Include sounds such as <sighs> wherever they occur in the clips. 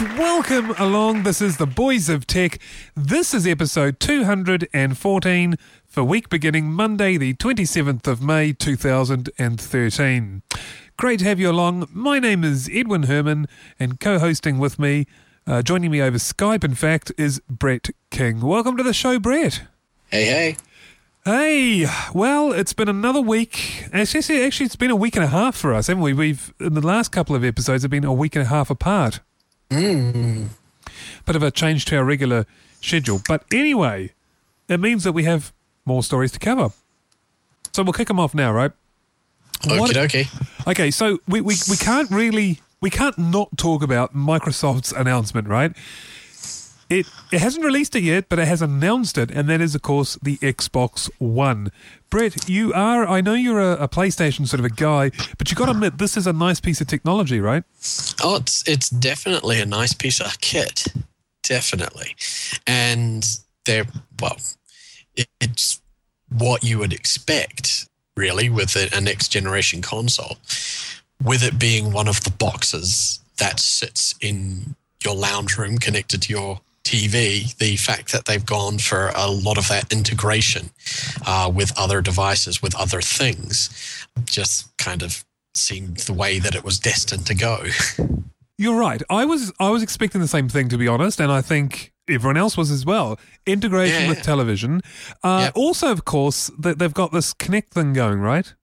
Much. Welcome along. This is the Boys of Tech. This is episode 214 for week beginning Monday, the 27th of May 2013. Great to have you along. My name is Edwin Herman, and co hosting with me, uh, joining me over Skype, in fact, is Brett King. Welcome to the show, Brett. Hey, hey. Hey, well, it's been another week. Actually, actually, it's been a week and a half for us, haven't we? We've in the last couple of episodes have been a week and a half apart. Mm. Bit of a change to our regular schedule, but anyway, it means that we have more stories to cover. So we'll kick them off now, right? Okie dokie. Okay, so we, we, we can't really we can't not talk about Microsoft's announcement, right? It it hasn't released it yet, but it has announced it, and that is of course the Xbox One. Brett, you are I know you're a, a PlayStation sort of a guy, but you've got to admit this is a nice piece of technology, right? Oh, it's it's definitely a nice piece of kit, definitely, and they're well, it, it's what you would expect really with a, a next generation console, with it being one of the boxes that sits in your lounge room connected to your TV. The fact that they've gone for a lot of that integration uh, with other devices, with other things, just kind of seemed the way that it was destined to go. <laughs> You're right. I was I was expecting the same thing to be honest, and I think everyone else was as well. Integration Yeah, with television. Uh, Yep. Also, of course, that they've got this Kinect thing going, right?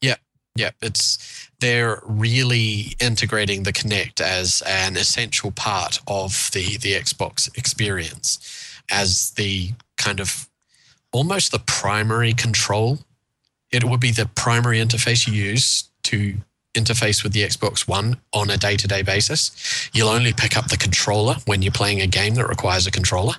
Yeah, yeah, it's they're really integrating the Kinect as an essential part of the the Xbox experience, as the kind of almost the primary control. It would be the primary interface you use to interface with the Xbox One on a day to day basis. You'll only pick up the controller when you're playing a game that requires a controller.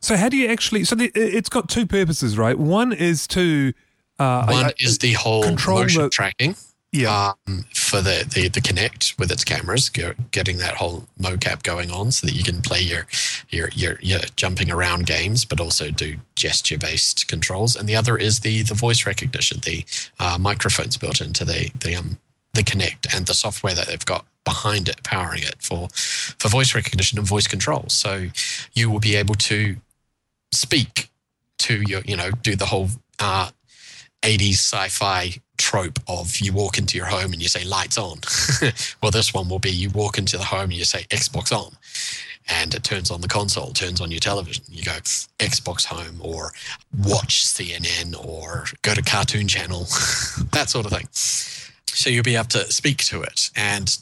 So how do you actually? So the, it's got two purposes, right? One is to uh, One I- I- is the whole motion the- tracking. Yeah. um, for the, the the Kinect with its cameras, getting that whole mocap going on, so that you can play your your your, your jumping around games, but also do gesture based controls. And the other is the the voice recognition, the uh, microphones built into the the um the Kinect and the software that they've got behind it, powering it for for voice recognition and voice control. So you will be able to speak to your you know do the whole uh, 80s sci-fi trope of you walk into your home and you say lights on. <laughs> well, this one will be you walk into the home and you say Xbox on. And it turns on the console, turns on your television. You go Xbox Home or watch CNN or go to Cartoon Channel, <laughs> that sort of thing. So you'll be able to speak to it and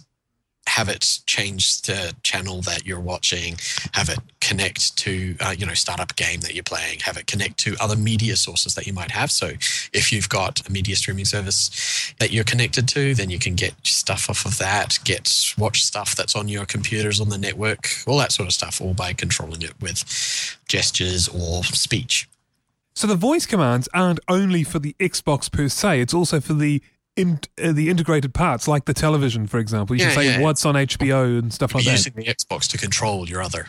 have it change the channel that you're watching, have it connect to, uh, you know, start up a game that you're playing, have it connect to other media sources that you might have. So if you've got a media streaming service that you're connected to, then you can get stuff off of that, get watch stuff that's on your computers on the network, all that sort of stuff, all by controlling it with gestures or speech. So the voice commands aren't only for the Xbox per se; it's also for the in, uh, the integrated parts, like the television, for example. You Yeah, can say yeah. what's on HBO and stuff like You're that. using the Xbox to control your other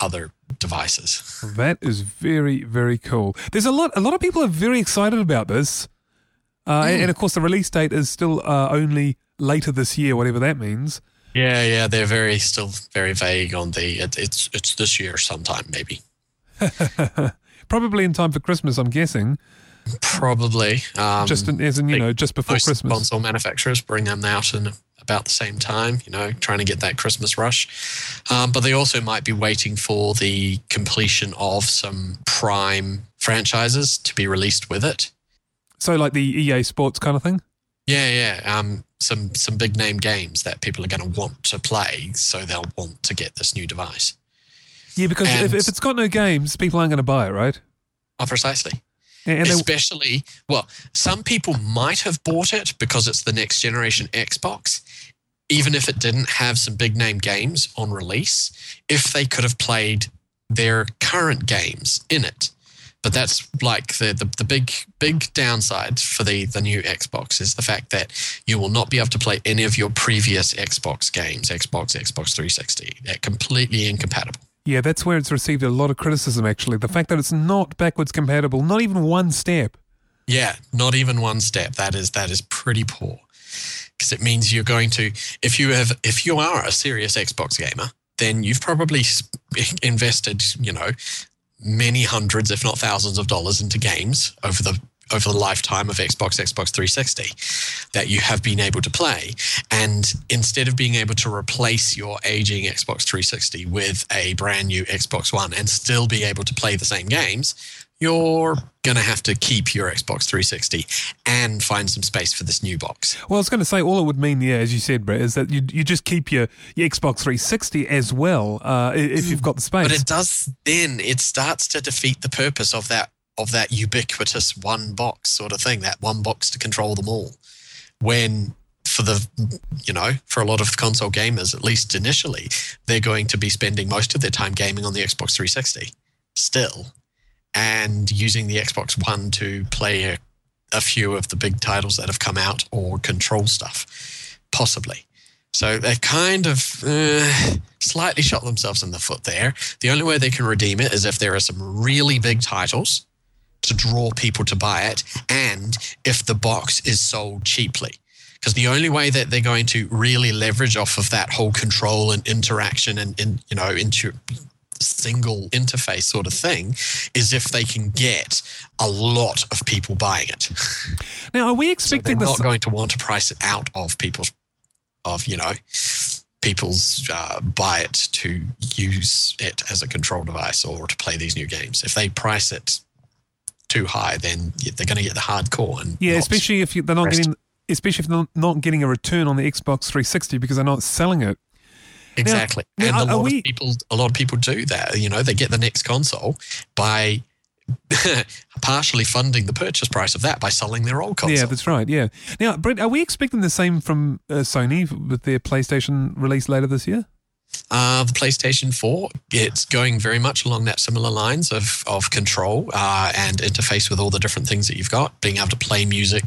other devices. That is very, very cool. There's a lot. A lot of people are very excited about this, uh, and, and of course, the release date is still uh, only later this year, whatever that means. Yeah, yeah, they're very still very vague on the. It, it's it's this year sometime maybe. <laughs> Probably in time for Christmas, I'm guessing. Probably. Um, just in, as in, you know, just before most Christmas. console manufacturers bring them out in about the same time. You know, trying to get that Christmas rush. Um, but they also might be waiting for the completion of some Prime franchises to be released with it. So, like the EA Sports kind of thing. Yeah, yeah. Um, some some big name games that people are going to want to play, so they'll want to get this new device. Yeah, because if, if it's got no games, people aren't going to buy it, right? Oh, precisely. And, Especially, well, some people might have bought it because it's the next generation Xbox, even if it didn't have some big name games on release, if they could have played their current games in it. But that's like the, the, the big big downside for the, the new Xbox is the fact that you will not be able to play any of your previous Xbox games, Xbox, Xbox 360. They're completely incompatible. Yeah, that's where it's received a lot of criticism, actually. The fact that it's not backwards compatible, not even one step. Yeah, not even one step. That is that is pretty poor because it means you're going to if you have if you are a serious Xbox gamer, then you've probably invested you know many hundreds, if not thousands, of dollars into games over the over the lifetime of Xbox, Xbox 360 that you have been able to play. And instead of being able to replace your aging Xbox 360 with a brand new Xbox One and still be able to play the same games, you're going to have to keep your Xbox 360 and find some space for this new box. Well, I was going to say, all it would mean, yeah, as you said, Brett, is that you, you just keep your, your Xbox 360 as well uh, if you've got the space. But it does then, it starts to defeat the purpose of that of that ubiquitous one box sort of thing, that one box to control them all. When for the you know for a lot of console gamers at least initially they're going to be spending most of their time gaming on the Xbox 360 still and using the Xbox One to play a, a few of the big titles that have come out or control stuff, possibly. So they've kind of uh, slightly shot themselves in the foot there. The only way they can redeem it is if there are some really big titles to draw people to buy it, and if the box is sold cheaply. Because the only way that they're going to really leverage off of that whole control and interaction and, and you know into single interface sort of thing is if they can get a lot of people buying it. Now, are we expecting so they're not going to want to price it out of people's of you know people's uh, buy it to use it as a control device or to play these new games. If they price it too high, then they're going to get the hardcore. And yeah, especially if you, they're not getting, especially if they're not getting a return on the Xbox 360 because they're not selling it. Exactly. Now, and now, a lot we, of people a lot of people do that. You know, they get the next console by <laughs> partially funding the purchase price of that by selling their old console. Yeah, that's right. Yeah. Now, Brett, are we expecting the same from uh, Sony with their PlayStation release later this year? Uh, the PlayStation 4, it's going very much along that similar lines of, of control uh, and interface with all the different things that you've got. Being able to play music,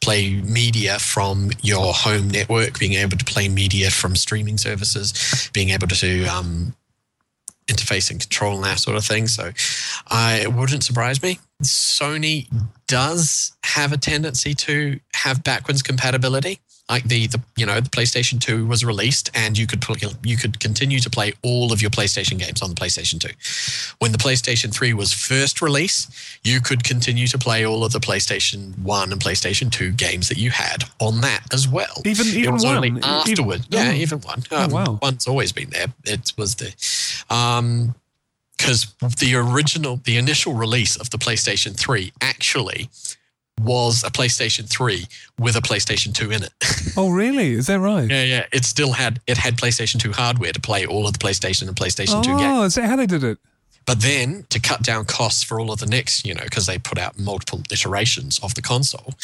play media from your home network, being able to play media from streaming services, being able to um, interface and control and that sort of thing. So uh, it wouldn't surprise me. Sony does have a tendency to have backwards compatibility like the, the you know the PlayStation 2 was released and you could you could continue to play all of your PlayStation games on the PlayStation 2. When the PlayStation 3 was first released, you could continue to play all of the PlayStation 1 and PlayStation 2 games that you had on that as well. Even even one. only afterward. Even, yeah, oh. even one. Um, oh, wow. One's always been there. It was the um because the original, the initial release of the PlayStation 3 actually was a PlayStation 3 with a PlayStation 2 in it. <laughs> oh, really? Is that right? yeah, yeah. It still had it had PlayStation 2 hardware to play all of the PlayStation and PlayStation oh, 2 games. Oh, is that how they did it? But then to cut down costs for all of the next, you know, because they put out multiple iterations of the console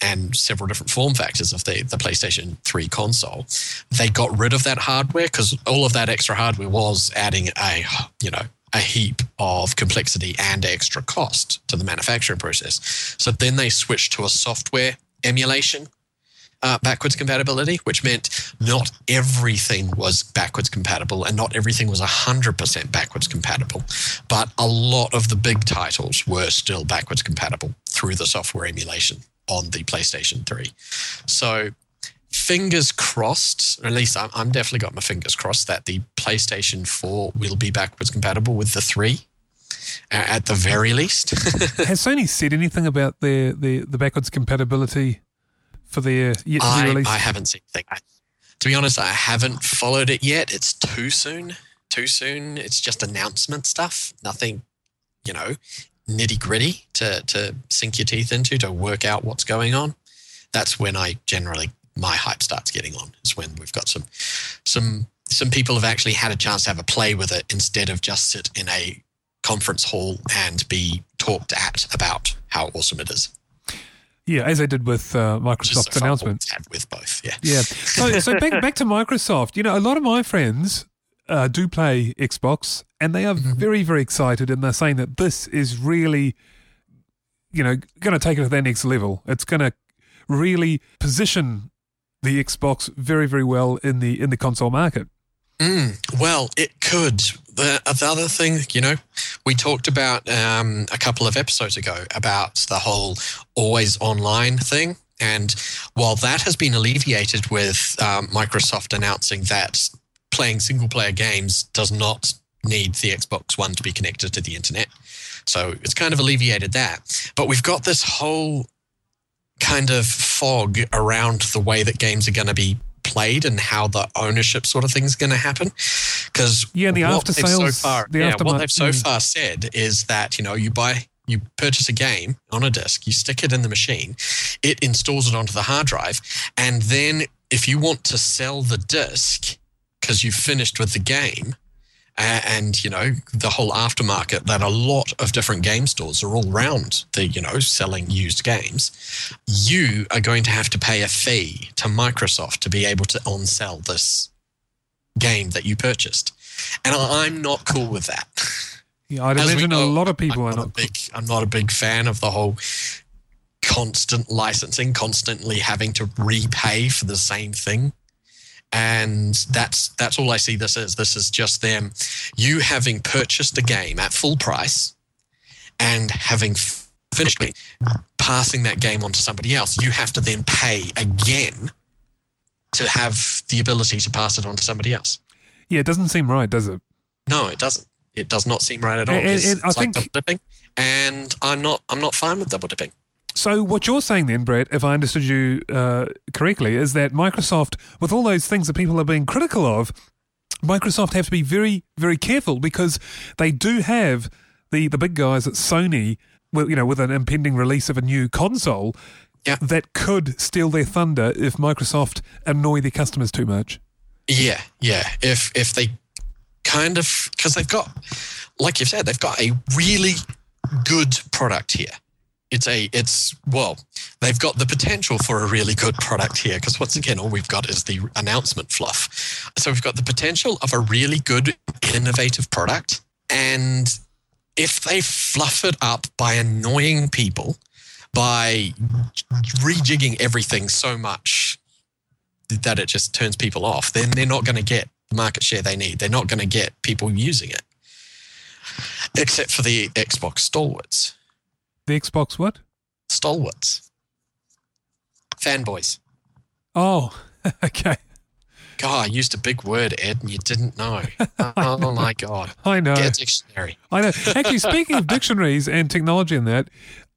and several different form factors of the, the PlayStation 3 console, they got rid of that hardware because all of that extra hardware was adding a, you know, a heap of complexity and extra cost to the manufacturing process. So then they switched to a software emulation uh, backwards compatibility, which meant not everything was backwards compatible and not everything was 100% backwards compatible. But a lot of the big titles were still backwards compatible through the software emulation on the PlayStation 3. So fingers crossed, or at least I'm, I'm, definitely got my fingers crossed that the PlayStation 4 will be backwards compatible with the 3 uh, at the very least. <laughs> Has Sony said anything about the, the, the backwards compatibility for their yet to I, be released? I haven't seen anything. To be honest, I haven't followed it yet. It's too soon. Too soon. It's just announcement stuff. Nothing, you know, nitty gritty to, to sink your teeth into to work out what's going on. That's when I generally my hype starts getting on. It's when we've got some some some people have actually had a chance to have a play with it instead of just sit in a conference hall and be talked at about how awesome it is. Yeah, as they did with uh, Microsoft's so far announcement. what we've had with both. Yeah. Yeah. So, so back, <laughs> back to Microsoft. You know, a lot of my friends uh, do play Xbox and they are very, very excited and they're saying that this is really, you know, going to take it to their next level. It's going to really position the Xbox very, very well in the in the console market. Mm, well, it could. The, the other thing, you know, we talked about um, a couple of episodes ago about the whole always online thing. And while that has been alleviated with um, Microsoft announcing that playing single player games does not need the Xbox One to be connected to the internet. So it's kind of alleviated that. But we've got this whole kind of fog around the way that games are going to be played and how the ownership sort of thing is going to happen. Because Yeah, the what after they've sales- so far, the yeah, what they've so mm. far said is that you know you buy you purchase a game on a disc, you stick it in the machine, it installs it onto the hard drive, and then if you want to sell the disc because you've finished with the game. And you know the whole aftermarket that a lot of different game stores are all around the you know selling used games you are going to have to pay a fee to microsoft to be able to on sell this game that you purchased and i'm not cool with that Yeah, I'd As imagine a lot of people I'm are not, a not. big. I'm not a big fan of the whole constant licensing, constantly having to repay for the same thing. And that's that's all I see. This is this is just them, you having purchased a game at full price, and having f- finished it, passing that game on to somebody else. You have to then pay again to have the ability to pass it on to somebody else. Yeah, it doesn't seem right, does it? No, it doesn't. It does not seem right at all. It's, I like think- double dipping, and I'm not. I'm not fine with double dipping. So what you're saying then, Brett, if I understood you uh, correctly, is that Microsoft, with all those things that people are being critical of, Microsoft have to be very, very careful because they do have the the big guys at Sony, well, you know, with an impending release of a new console, Yeah. that could steal their thunder if Microsoft annoy their customers too much. Yeah, yeah. If if they kind of because they've got, like you've said, they've got a really good product here. It's a it's well, they've got the potential for a really good product here because once again, all we've got is the announcement fluff. So we've got the potential of a really good, innovative product, and if they fluff it up by annoying people, by rejigging everything so much that it just turns people off, then they're not going to get the market share they need. They're not going to get people using it, except for the Xbox stalwarts. The Xbox what? Stalwarts. Fanboys. Oh, <laughs> okay. God, I used a big word, Ed, and you didn't know. <laughs> Oh my God. <laughs> I know. Get a dictionary. I know. Actually, speaking of dictionaries and technology and that,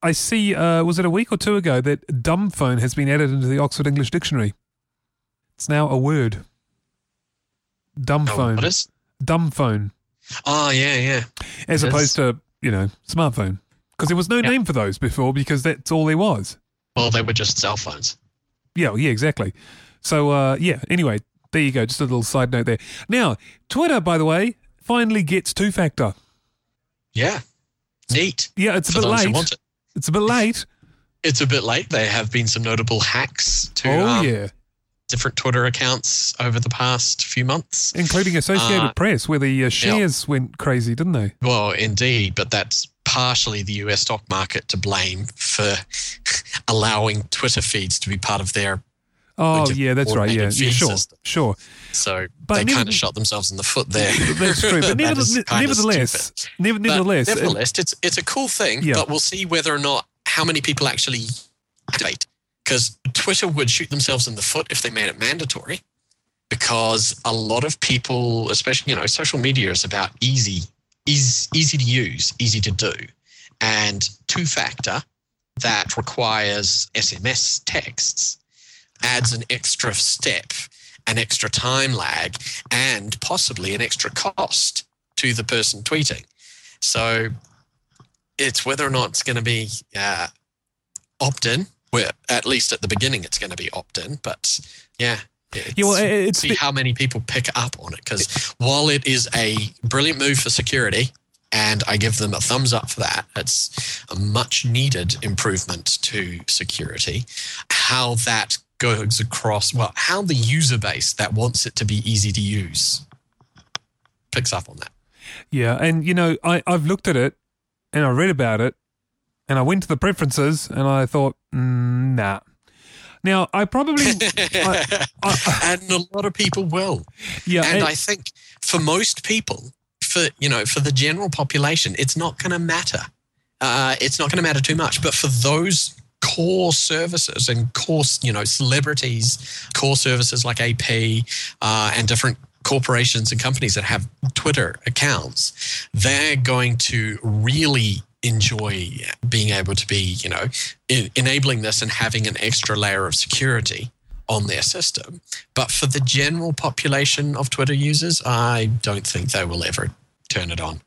I see, uh, was it a week or two ago that dumb phone has been added into the Oxford English Dictionary? It's now a word. Dumb Oh, phone. what is? Dumb phone. Oh, yeah, yeah. As It opposed is. to, you know, smartphone. Because there was no Yeah. name for those before because that's all there was. Well, they were just cell phones. Yeah, yeah, exactly. So, uh, yeah, anyway, there you go. Just a little side note there. Now, Twitter, by the way, finally gets two factor. Yeah. Neat. Yeah, it's a bit late. want it. It's a bit late. It's a bit late. There have been some notable hacks to oh, um, yeah. different Twitter accounts over the past few months. Including Associated Uh, Press, where the uh, shares went crazy, didn't they? Well, indeed, but that's partially the US stock market to blame for <laughs> allowing Twitter feeds to be part of their. Oh, yeah, that's right. Yeah, yeah sure, system. sure. So But they never- kind of shot themselves in the foot there. <laughs> That's true. But <laughs> That nevertheless, is kind of nevertheless, never, nevertheless, nevertheless, it's it's a cool thing, Yeah. but we'll see whether or not how many people actually activate. Because Twitter would shoot themselves in the foot if they made it mandatory. Because a lot of people, especially you know, social media is about easy, easy, easy to use, easy to do, and two factor that requires SMS texts adds an extra step, an extra time lag, and possibly an extra cost to the person tweeting. So it's whether or not it's going to be uh, opt in. Where at least at the beginning it's going to be opt in, but yeah. It's, Yeah, well, it's see the- how many people pick up on it because while it is a brilliant move for security, And I give them a thumbs up for that. It's a much needed improvement to security. How that goes across, well, how the user base that wants it to be easy to use picks up on that. Yeah, and you know, I I've looked at it and I read about it, and I went to the preferences and I thought, mm, nah. Now I probably, <laughs> I, I, and a lot of people will. yeah, and and- I think for most people, for you know, for the general population, it's not going to matter. Uh, it's not going to matter too much. But for those core services and core, you know, celebrities, core services like AP uh, and different corporations and companies that have Twitter accounts, they're going to really enjoy being able to be, you know, en- enabling this and having an extra layer of security on their system. But for the general population of Twitter users, I don't think they will ever turn it on.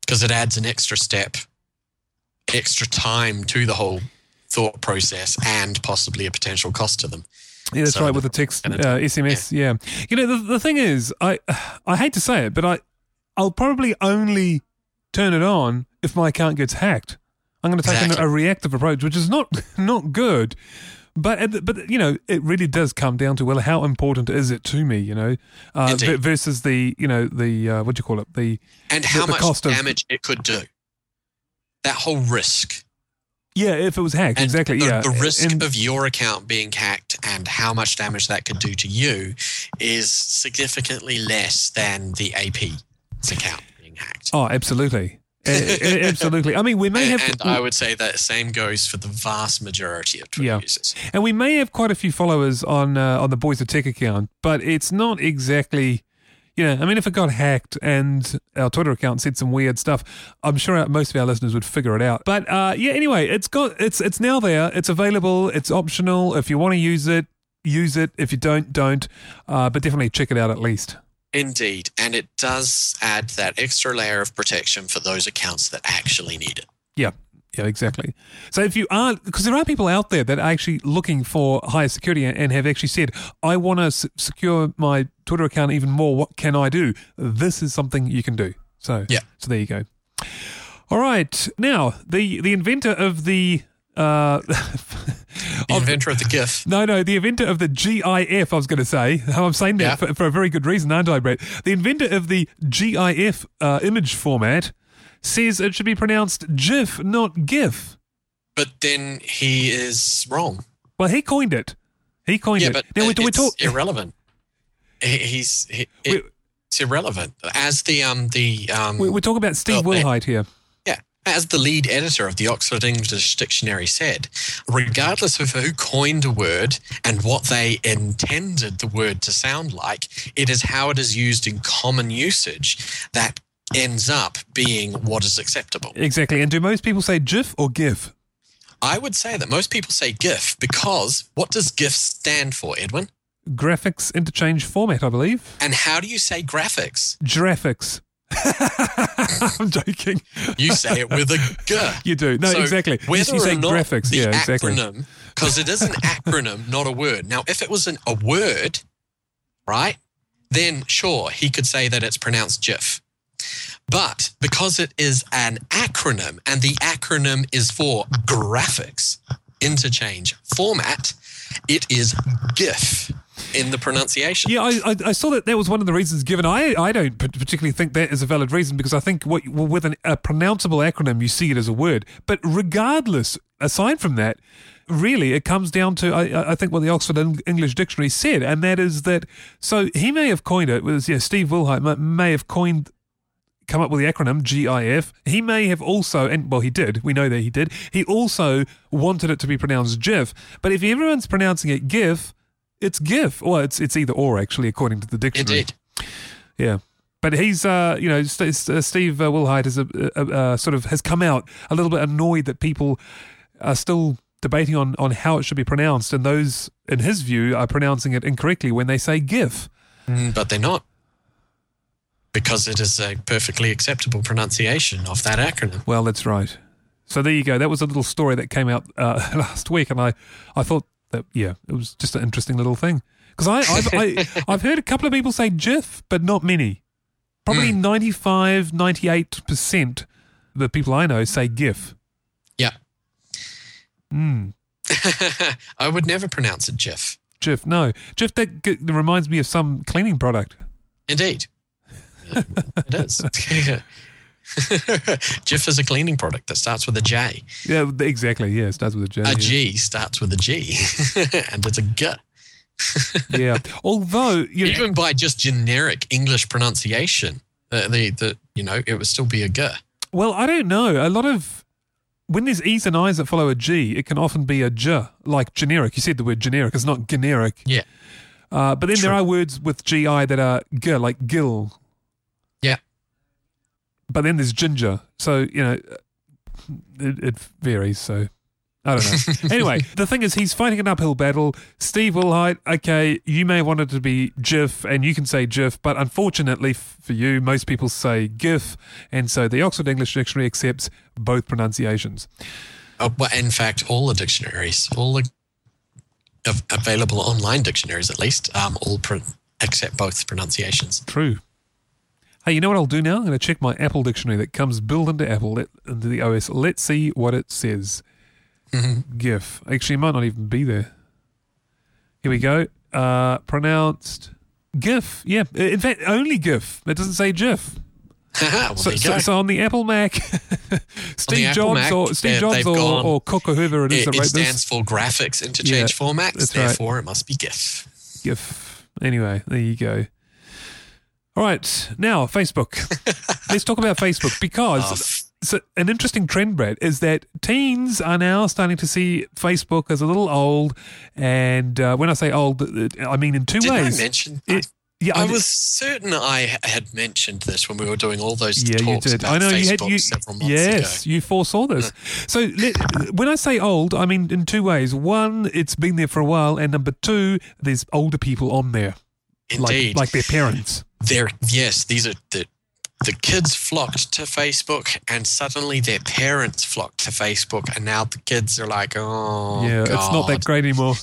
Because it adds an extra step, extra time to the whole thought process and possibly a potential cost to them. Yeah, that's So right with the text uh, SMS. Yeah. you know the, the thing is, I <sighs> I hate to say it, but I I'll probably only turn it on if my account gets hacked. I'm going to take an- Exactly. a reactive approach, which is not <laughs> not good. But but you know it really does come down to well how important is it to me you know uh, v- versus the you know the uh, what do you call it the And how the much cost of- damage it could do. That whole risk. yeah if it was hacked And exactly the, yeah the risk And- of your account being hacked and how much damage that could do to you is significantly less than the AP's account being hacked. oh absolutely absolutely I mean we may have and I would say that same goes for the vast majority of Twitter Yeah. users. And we may have quite a few followers on uh, on the Boys of Tech account, but it's not exactly. You know, I mean, if it got hacked and our Twitter account said some weird stuff, I'm sure most of our listeners would figure it out. But uh, yeah, anyway, it's got it's it's now there. It's available. It's optional. If you want to use it, use it. If you don't, don't. Uh, but definitely check it out at least. Indeed. And it does add that extra layer of protection for those accounts that actually need it. Yeah, yeah, exactly. So if you are, because there are people out there that are actually looking for higher security and, and have actually said, I want to s- secure my Twitter account even more. What can I do? This is something you can do. So Yeah. so there you go. All right, now the the inventor of the. Uh, <laughs> The inventor of the GIF. no, no, the inventor of the GIF, I was going to say. <laughs> I'm saying that Yeah. for, for a very good reason, aren't I, Brett? The inventor of the GIF uh, image format says it should be pronounced GIF, not GIF. But then he is wrong. Well, he coined it. He coined Yeah, it. but now it- we it's talk. irrelevant. He's he, it, it's irrelevant. As the um the um We, we talk about Steve Oh. Wilhite here. As the lead editor of the Oxford English Dictionary said, regardless of who coined a word and what they intended the word to sound like, it is how it is used in common usage that ends up being what is acceptable. Exactly. And do most people say GIF or GIF? I would say that most people say GIF because what does GIF stand for, Edwin? Graphics interchange format, I believe. And how do you say graphics? Graphics. <laughs> I'm joking. You say it with a G. You do. No, So exactly. You- Whether you say or not graphics. Yeah, exactly. because it is an acronym, not a word. Now, if it was an, a word, right, then sure, he could say that it's pronounced GIF. But because it is an acronym and the acronym is for graphics interchange format, it is GIF in the pronunciation. Yeah, I, I, I saw that that was one of the reasons given. I, I don't particularly think that is a valid reason because I think what, well, with an, a pronounceable acronym, you see it as a word. But regardless, aside from that, really, it comes down to, I- I, think, what the Oxford English Dictionary said, and that is that, so he may have coined it, was yeah, Steve Wilhite may have coined come up with the acronym GIF. He may have also, and well, he did. We know that he did. He also wanted it to be pronounced GIF. But if everyone's pronouncing it GIF, it's GIF. Well, it's it's either or actually, according to the dictionary. Indeed. Yeah. But he's, uh, you know, St- St- Steve uh, Wilhite is a, a, a, sort of has come out a little bit annoyed that people are still debating on, on how it should be pronounced, and those, in his view, are pronouncing it incorrectly when they say GIF. But they're not. Because it is a perfectly acceptable pronunciation of that acronym. Well, that's right. So there you go. That was a little story that came out uh, <laughs> last week, and I, I thought that yeah, it was just an interesting little thing because I I've, I <laughs> I've heard a couple of people say GIF, but not many. Probably 95, 98% the people I know say GIF. Yeah. Mm. <laughs> I would never pronounce it GIF. GIF, no. GIF, that g- reminds me of some cleaning product. Indeed. <laughs> it is. <laughs> GIF is a cleaning product that starts with a J. Yeah, exactly. Yeah, it starts with a J. A yeah. G starts with a G, <laughs> and it's a G. <laughs> yeah. Although, you know, Even by just generic English pronunciation, the, the, the you know, it would still be a G. well, I don't know. A lot of when there's E's and I's that follow a G, it can often be a J, like generic. You said the word generic. It's not generic. Yeah. Uh, but then there are words with GI that are G, like gill. But then there's ginger. So, you know, it, it varies. So I don't know. <laughs> anyway, the thing is, he's fighting an uphill battle. Steve Wilhite, okay, you may want it to be GIF and you can say GIF, but unfortunately f- for you, most people say GIF. And so the Oxford English Dictionary accepts both pronunciations. Uh, well, in fact, all the dictionaries, all the available online dictionaries, at least, um, all pro- accept both pronunciations. True. Hey, you know what I'll do now? I'm going to check my Apple dictionary that comes built into Apple, let, into the OS. Let's see what it says. GIF. Actually, it might not even be there. Here we go. Uh, pronounced GIF. Yeah. In fact, only GIF. It doesn't say GIF. <laughs> well, So, so, so on the Apple Mac, <laughs> Steve Apple Jobs Mac, or Steve Jobs or, gone- or Cook or whoever it is it, that it stands this. for graphics interchange Yeah, formats, that's right. therefore it must be GIF. GIF. Anyway, there you go. All right, now Facebook. <laughs> Let's talk about Facebook because Oh, so an interesting trend, Brad, is that teens are now starting to see Facebook as a little old, and uh, when I say old, uh, I mean in two Did ways. I mention? It- yeah, I was certain I had mentioned this when we were doing all those Yeah, you talks did. about I know Facebook you had you. several months Yes, ago. you foresaw this. So let, when I say old, I mean in two ways. One, it's been there for a while, and number two, there's older people on there, Indeed. like like their parents. They're, yes, these are the the kids flocked to Facebook, and suddenly their parents flocked to Facebook, and now the kids are like, "Oh, yeah, it's not that great anymore.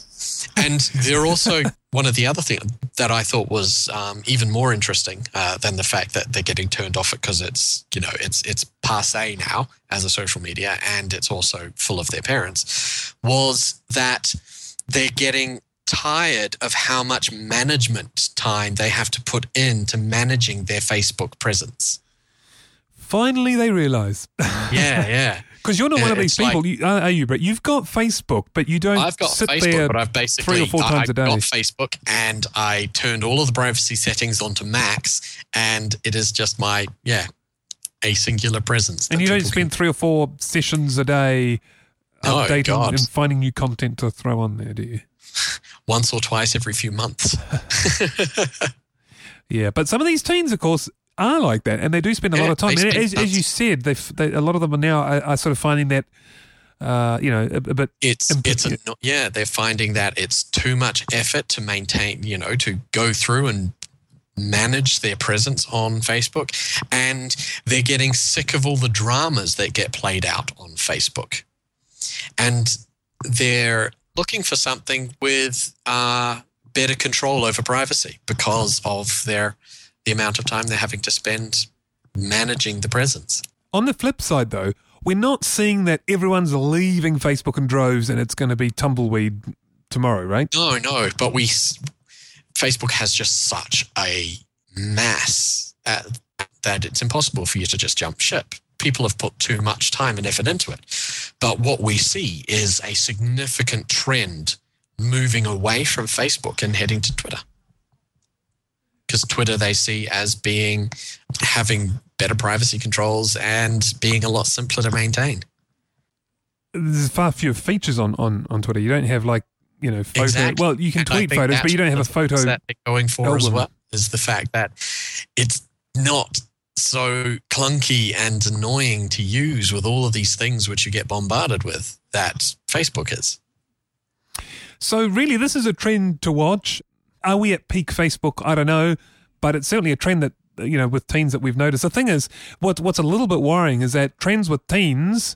And they're also <laughs> one of the other things that I thought was um, even more interesting uh, than the fact that they're getting turned off it because it's you know it's it's passe now as a social media, and it's also full of their parents. Was that they're getting tired of how much management time they have to put into managing their Facebook presence. Finally, they realise Yeah, yeah. <laughs> because you're not one of these it's like- people, you, are are you? Brett? You've got Facebook, but you don't. I've got sit Facebook, there but I've basically three or four I- times I a day. got Facebook and I turned all of the privacy settings onto max, and it is just my yeah a singular presence. and you don't people spend three or four sessions a day updating and finding new content to throw on there, do you? <laughs> once or twice every few months. <laughs> Yeah, but some of these teens, of course, are like that, and they do spend a lot of time. And as, as you said, they've, they, a lot of them are now are, are sort of finding that, uh, you know, a. It's Imp- it's a yeah they're finding that it's too much effort to maintain you know to go through and manage their presence on Facebook, and they're getting sick of all the dramas that get played out on Facebook, and they're looking for something with uh, better control over privacy because of their the amount of time they're having to spend managing the presence. On the flip side, though, we're not seeing that everyone's leaving Facebook in droves and it's going to be tumbleweed tomorrow, right? No, no, but we Facebook has just such a mass uh, that it's impossible for you to just jump ship. People have put too much time and effort into it. But what we see is a significant trend moving away from Facebook and heading to Twitter. Because Twitter they see as being having better privacy controls and being a lot simpler to maintain. There's far fewer features on, on, on Twitter. You don't have like, you know, photo. Exactly. Well, you can tweet photos, but you don't have a one of the photo. that going for as well is the fact that it's not so clunky and annoying to use with all of these things which you get bombarded with that Facebook is. So really, this is a trend to watch. Are we at peak Facebook? I don't know, but it's certainly a trend that you know with teens that we've noticed. The thing is, what what's a little bit worrying is that trends with teens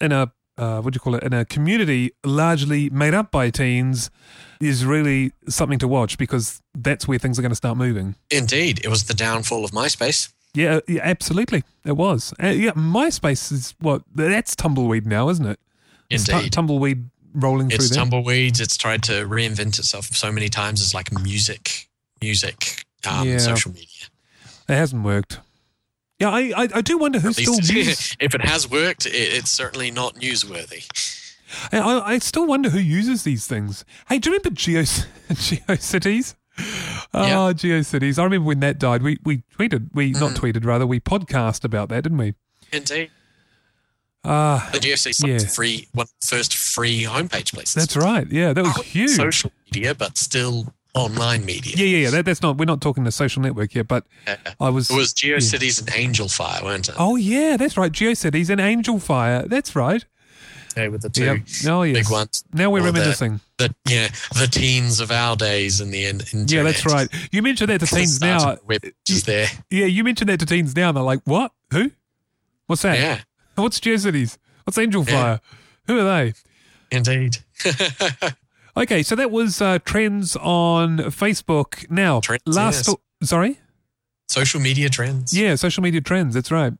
in a uh, what do you call it in a community largely made up by teens is really something to watch because that's where things are going to start moving. Indeed, it was the downfall of MySpace. Yeah, yeah, absolutely. It was. Uh, yeah, MySpace is what that's tumbleweed now, isn't it? It's tu- tumbleweed rolling It's through there. tumbleweeds. It's tried to reinvent itself so many times as like music, music, um, Yeah. social media. it hasn't worked. Yeah, I, I, I do wonder who still uses. <laughs> if it has worked, it, it's certainly not newsworthy. I, I I still wonder who uses these things. Hey, do you remember Geo <laughs> GeoCities? Oh, Yeah. GeoCities! I remember when that died. We we tweeted, we not Mm. tweeted rather, we podcast about that, didn't we? Indeed. Ah, The GFC Yeah. free one of the first free homepage places. that's right. Yeah, that was huge. Social media, but still online media. Yeah, yeah, yeah. That, that's not. We're not talking the social network here, but Uh, I was. It was GeoCities and Angelfire, weren't it? Oh yeah, that's right. GeoCities and Angelfire. That's right. They were the two Yep. Oh yes. big ones. Now we're Or the- reminiscing. The yeah, the teens of our days in the in, internet. Yeah, that's right. You mentioned that to teens now. Web just there. Yeah, you mentioned that to teens now, and they're like, "What? Who? What's that? Yeah, What's GeoCities? What's Angel Yeah. Fire? Who are they?" indeed. <laughs> Okay, so that was uh, trends on Facebook. Now, Trends, last yes. sorry, Social media trends. yeah, social media trends. That's right.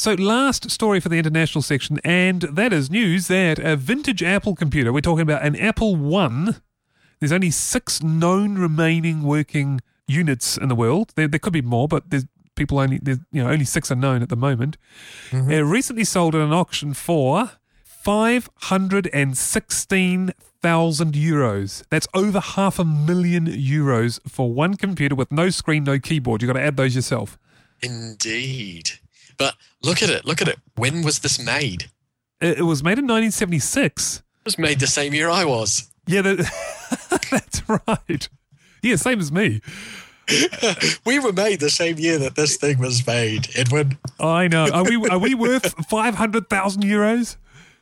So, last story for the international section, and that is news that a vintage Apple computer. We're talking about an Apple One. There's only six known remaining working units in the world. There, there could be more, but there's people only there's you know only six are known at the moment. Mm-hmm. It recently sold at an auction for five hundred and sixteen thousand euros. That's over half a million euros for one computer with no screen, no keyboard. You've got to add those yourself. Indeed. But look at it. Look at it. When was this made? It It, it was made in 1976. was made the same year I was. Yeah, that, <laughs> that's right. Yeah, same as me. <laughs> we were made the same year that this thing was made, Edwin. I know. Are we are we worth five hundred thousand euros?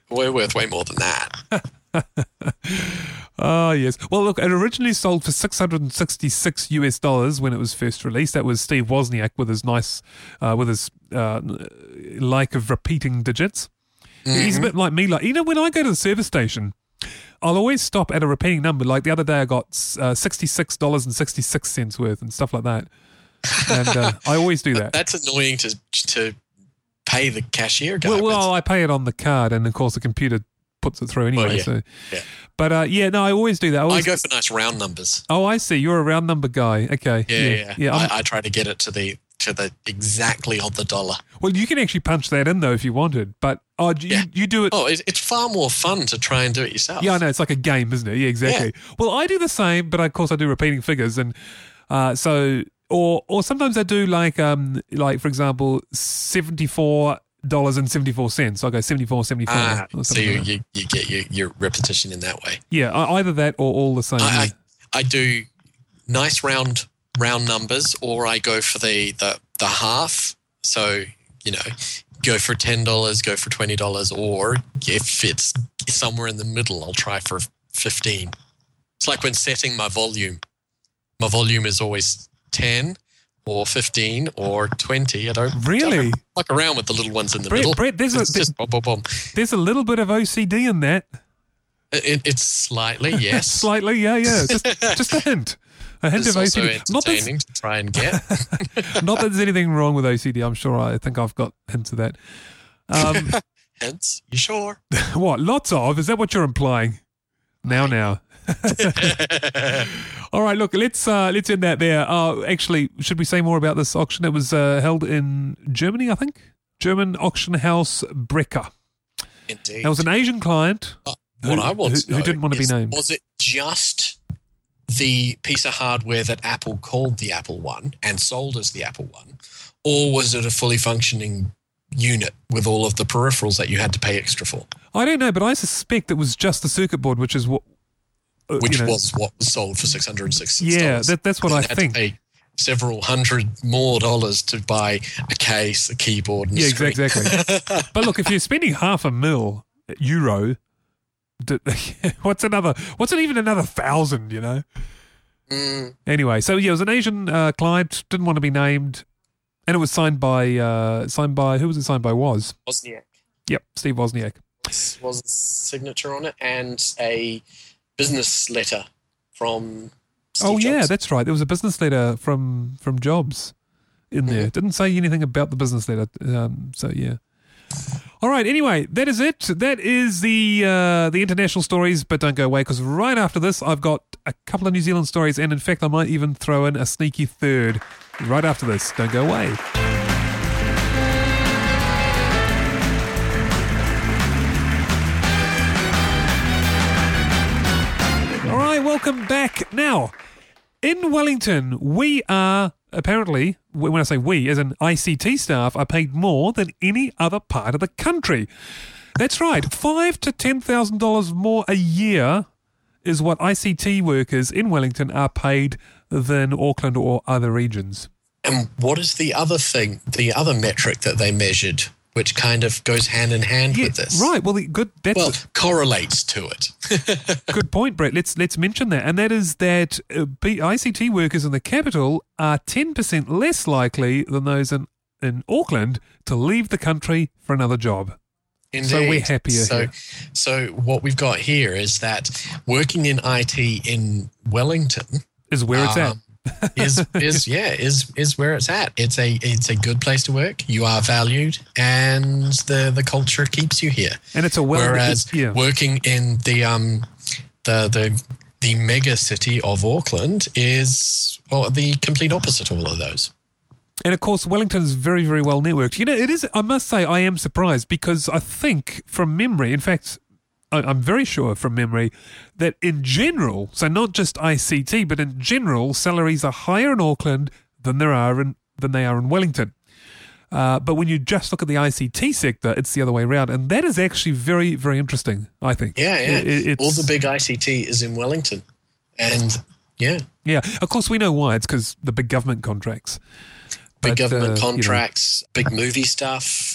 We're worth way more than that. <laughs> Oh yes. Well, look, it originally sold for six hundred and sixty-six US dollars when it was first released. That was Steve Wozniak with his nice, uh, with his uh, like of repeating digits. He's a bit like me. Like you know, when I go to the service station, I'll always stop at a repeating number. Like the other day, I got uh, sixty-six dollars and sixty-six cents worth and stuff like that. And uh, I always do <laughs> that. That's annoying to to pay the cashier. Well, well, I pay it on the card, and of course the computer puts it through anyway. Well, yeah. So, Yeah. but uh, yeah, no, I always do that. I I go for nice round numbers. oh, I see. You're a round number guy. Okay. Yeah, yeah. I'm- I, I try to get it to the to the exactly on the dollar. well, you can actually punch that in though if you wanted, but oh, you, Yeah. you do it. Oh, it, it's far more fun to try and do it yourself. Yeah, I know. It's like a game, isn't it? Yeah, exactly. Well, I do the same, but of course I do repeating figures, and uh, so or or sometimes I do like um like for example seventy four dollars and seventy four cents. I go 74, 74 Ah, so you, like you, you get your, your repetition in that way. Yeah, either that or all the same. I. I I do nice round round numbers, or I go for the the, the half. So you know, go for ten dollars, go for twenty dollars, or if it's somewhere in the middle, I'll try for fifteen. It's like when setting my volume. My volume is always ten or fifteen or twenty. I don't Really? fuck around with the little ones in the Brett, middle. Brett, there's a just boom, boom, boom. there's a little bit of OCD in that. It, it's slightly <laughs> yes. Slightly, yeah, yeah. Just, just a <laughs> hint. A hint It's of OCD. Not that, to try and get. <laughs> not that there's anything wrong with OCD. I'm sure I think I've got hints of that. Um, Hence, you sure? what? Lots of? Is that what you're implying? Now, now. <laughs> All right, look, let's uh, let's end that there. Uh, actually, should we say more about this auction? It was uh, held in Germany, I think. German auction house Breker. Indeed. There was an Asian client what who- I want who- who didn't want to be named. Was it just the piece of hardware that Apple called the Apple One and sold as the Apple One, or was it a fully functioning unit with all of the peripherals that you had to pay extra for, I don't know, but I suspect it was just the circuit board, which is what. Uh, which you know, was what was sold for six hundred and sixty. Yeah, that, that's what I think. Pay several hundred more dollars to buy a case, a keyboard, and a Yeah, screen. exactly. <laughs> but look, if you're spending half a mil euro, <laughs> what's another? What's it even another thousand? You know. Mm, Anyway, so yeah, it was an Asian uh, client, didn't want to be named, and it was signed by uh, signed by who was it signed by? Was Wozniak. yep, Steve Wozniak. was a signature on it and a business letter from Steve oh yeah, Jobs. that's right. There was a business letter from from Jobs. in there. Mm-hmm. Didn't say anything about the business letter. Um, so yeah. All right. Anyway, that is it. That is the uh, the international stories. But don't go away because right after this, I've got a couple of New Zealand stories, and in fact, I might even throw in a sneaky third. Right after this, don't go away. Back. Now, in Wellington, we are apparently, when I say we, as an ICT staff, are paid more than any other part of the country. That's right, five to ten thousand dollars more a year is what ICT workers in Wellington are paid than Auckland or other regions. And what is the other thing, the other metric that they measured, which kind of goes hand in hand with this? right. Well, good. That's Well, correlates to it. <laughs> Good point, Brett. Let's let's mention that, and that is that uh, ICT workers in the capital are ten percent less likely than those in in Auckland to leave the country for another job. Indeed. So we're happier So, here. so what we've got here is that working in IT in Wellington Is where it's at. Is is yeah is is where it's at. It's a it's a good place to work. You are valued, and the the culture keeps you here. And it's a well. Whereas yeah. working in the um the the the mega city of Auckland is well the complete opposite of all of those. And of course, Wellington is very, very well networked. You know, it is, I must say, I am surprised because I think from memory, in fact, I'm very sure from memory that in general, so not just ICT, but in general, salaries are higher in Auckland than there are in than they are in Wellington. Uh, but when you just look at the ICT sector, it's the other way around, and that is actually very, very interesting. I think. Yeah, yeah. It- all the big ICT is in Wellington, and yeah, Yeah, of course we know why. It's because the big government contracts. big But, government uh, you know. contracts, big movie stuff.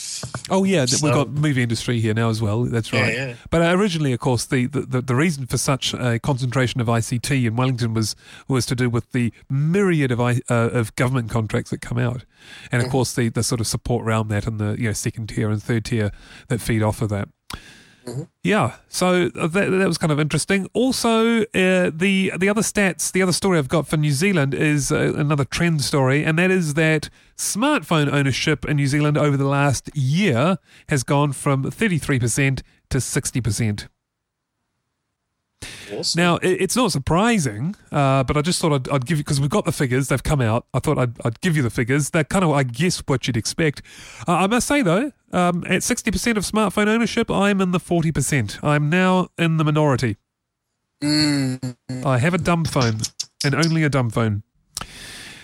Oh yeah, th- we've So- got movie industry here now as well. That's right. yeah. But uh, originally, of course, the, the, the, reason for such a concentration of ICT in Wellington was was to do with the myriad of I, uh, of government contracts that come out, and of course the, the sort of support around that and the you know second tier and third tier that feed off of that. Mm-hmm. Yeah, so uh, that, that was kind of interesting. Also, uh, the the other stats, the other story I've got for New Zealand is uh, another trend story, and that is that smartphone ownership in New Zealand over the last year has gone from thirty three percent to sixty percent. Awesome. Now, it, it's not surprising, uh, but I just thought I'd, I'd give you because we've got the figures; they've come out. I thought I'd, I'd give you the figures. They're kind of, I guess, what you'd expect. Uh, I must say though, um, at sixty percent of smartphone ownership, I'm in the forty percent. I'm now in the minority. Mm, I have a dumb phone, and only a dumb phone.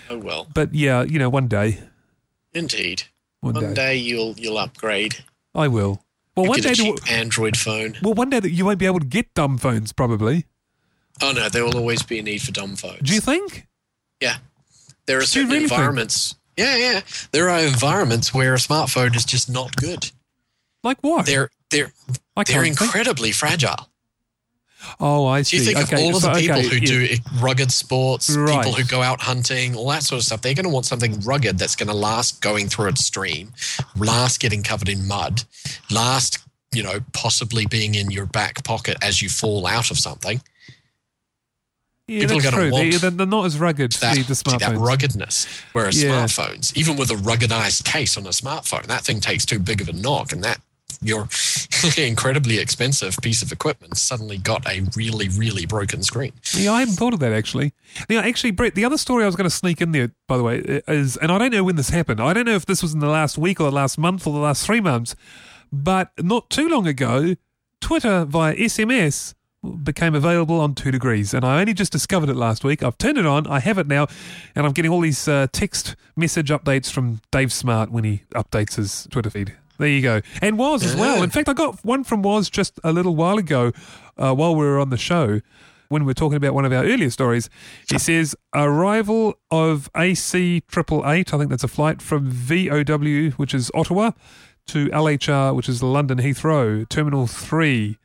oh well, But yeah, you know, one day, indeed. one, One day, day you'll you'll upgrade. I will. Well, one day, cheap Android phone. well, one day that you won't be able to get dumb phones, probably. Oh no, there will always be a need for dumb phones. Do you think? Yeah. There are Do certain really think? environments. Yeah, yeah. There are environments where a smartphone is just not good. Like what? They're they're they're can't think. incredibly fragile. Oh, I Do see. you think okay, of all of the people okay, who yeah. do rugged sports, Right. people who go out hunting, all that sort of stuff? They're going to want something rugged that's going to last going through a stream, last getting covered in mud, last you know possibly being in your back pocket as you fall out of something. Yeah, People are true. They, want they're, they're not as rugged, That, the, the see, that ruggedness. Whereas Yeah. smartphones, even with a ruggedized case on a smartphone, that thing takes too big of a knock, and that your <laughs> incredibly expensive piece of equipment suddenly got a really, really broken screen. Yeah, I hadn't thought of that actually. Now, actually, Brett, the other story I was going to sneak in there, by the way, is, and I don't know when this happened. I don't know if this was in the last week or the last month or the last three months, but not too long ago, Twitter via SMS became available on two degrees, and I only just discovered it last week. I've turned it on, I have it now, and I'm getting all these uh, text message updates from Dave Smart when he updates his Twitter feed. There you go, and Woz as well. In fact, I got one from Woz just a little while ago, uh, while we were on the show when we were talking about one of our earlier stories. He says arrival of AC triple eight. I think that's a flight from VOW, which is Ottawa, to LHR, which is London Heathrow Terminal Three.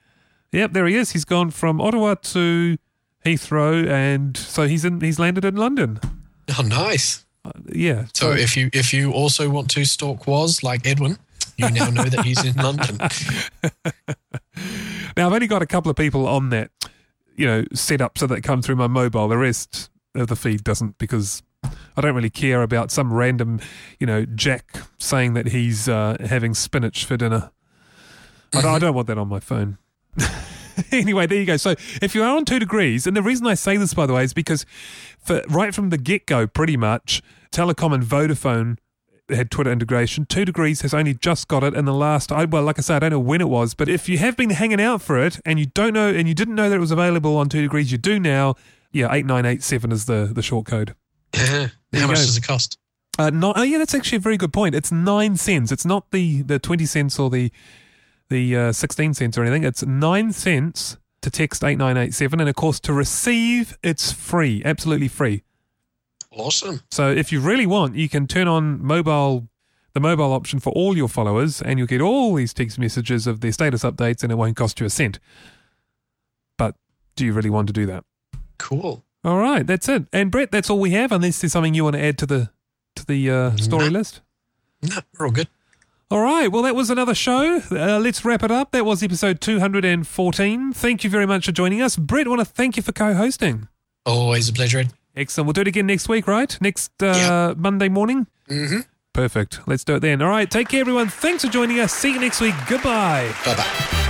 Yep, there he is. He's gone from Ottawa to Heathrow, and so he's in. He's landed in London. Oh, nice. Uh, yeah. So if you if you also want to stalk Woz like Edwin, you now know that he's in London. <laughs> Now I've only got a couple of people on that, you know, set up so that come through my mobile. The rest of the feed doesn't because I don't really care about some random, you know, Jack saying that he's uh, having spinach for dinner. I, don't, I don't want that on my phone. <laughs> anyway, there you go. So if you are on two degrees, and the reason I say this, by the way, is because for right from the get go, pretty much, Telecom and Vodafone had Twitter integration. Two Degrees has only just got it in the last. I, well, like I say, I don't know when it was, but if you have been hanging out for it and you don't know and you didn't know that it was available on Two Degrees, you do now. Yeah, eight nine eight seven is the the short code. Yeah. <laughs> How much go. does it cost? Uh, no, oh yeah, that's actually a very good point. It's nine cents. It's not the the twenty cents or the the uh, sixteen cents or anything. It's nine cents to text eight nine eight seven, and of course to receive, it's free, absolutely free. Awesome. So if you really want, you can turn on mobile, the mobile option for all your followers, and you'll get all these text messages of their status updates, and it won't cost you a cent. But do you really want to do that? Cool. All right, that's it. And Brett, that's all we have. Unless there's something you want to add to the to the uh, story No. list. No, we're all good. All right. Well, that was another show. Uh, let's wrap it up. That was episode 214. Thank you very much for joining us. Brett, I want to thank you for co hosting. Always a pleasure. Ed. Excellent. We'll do it again next week, right? Next uh, Yeah. Monday morning? Mm-hmm. Perfect. Let's do it then. All right. Take care, everyone. Thanks for joining us. See you next week. Goodbye. Bye bye.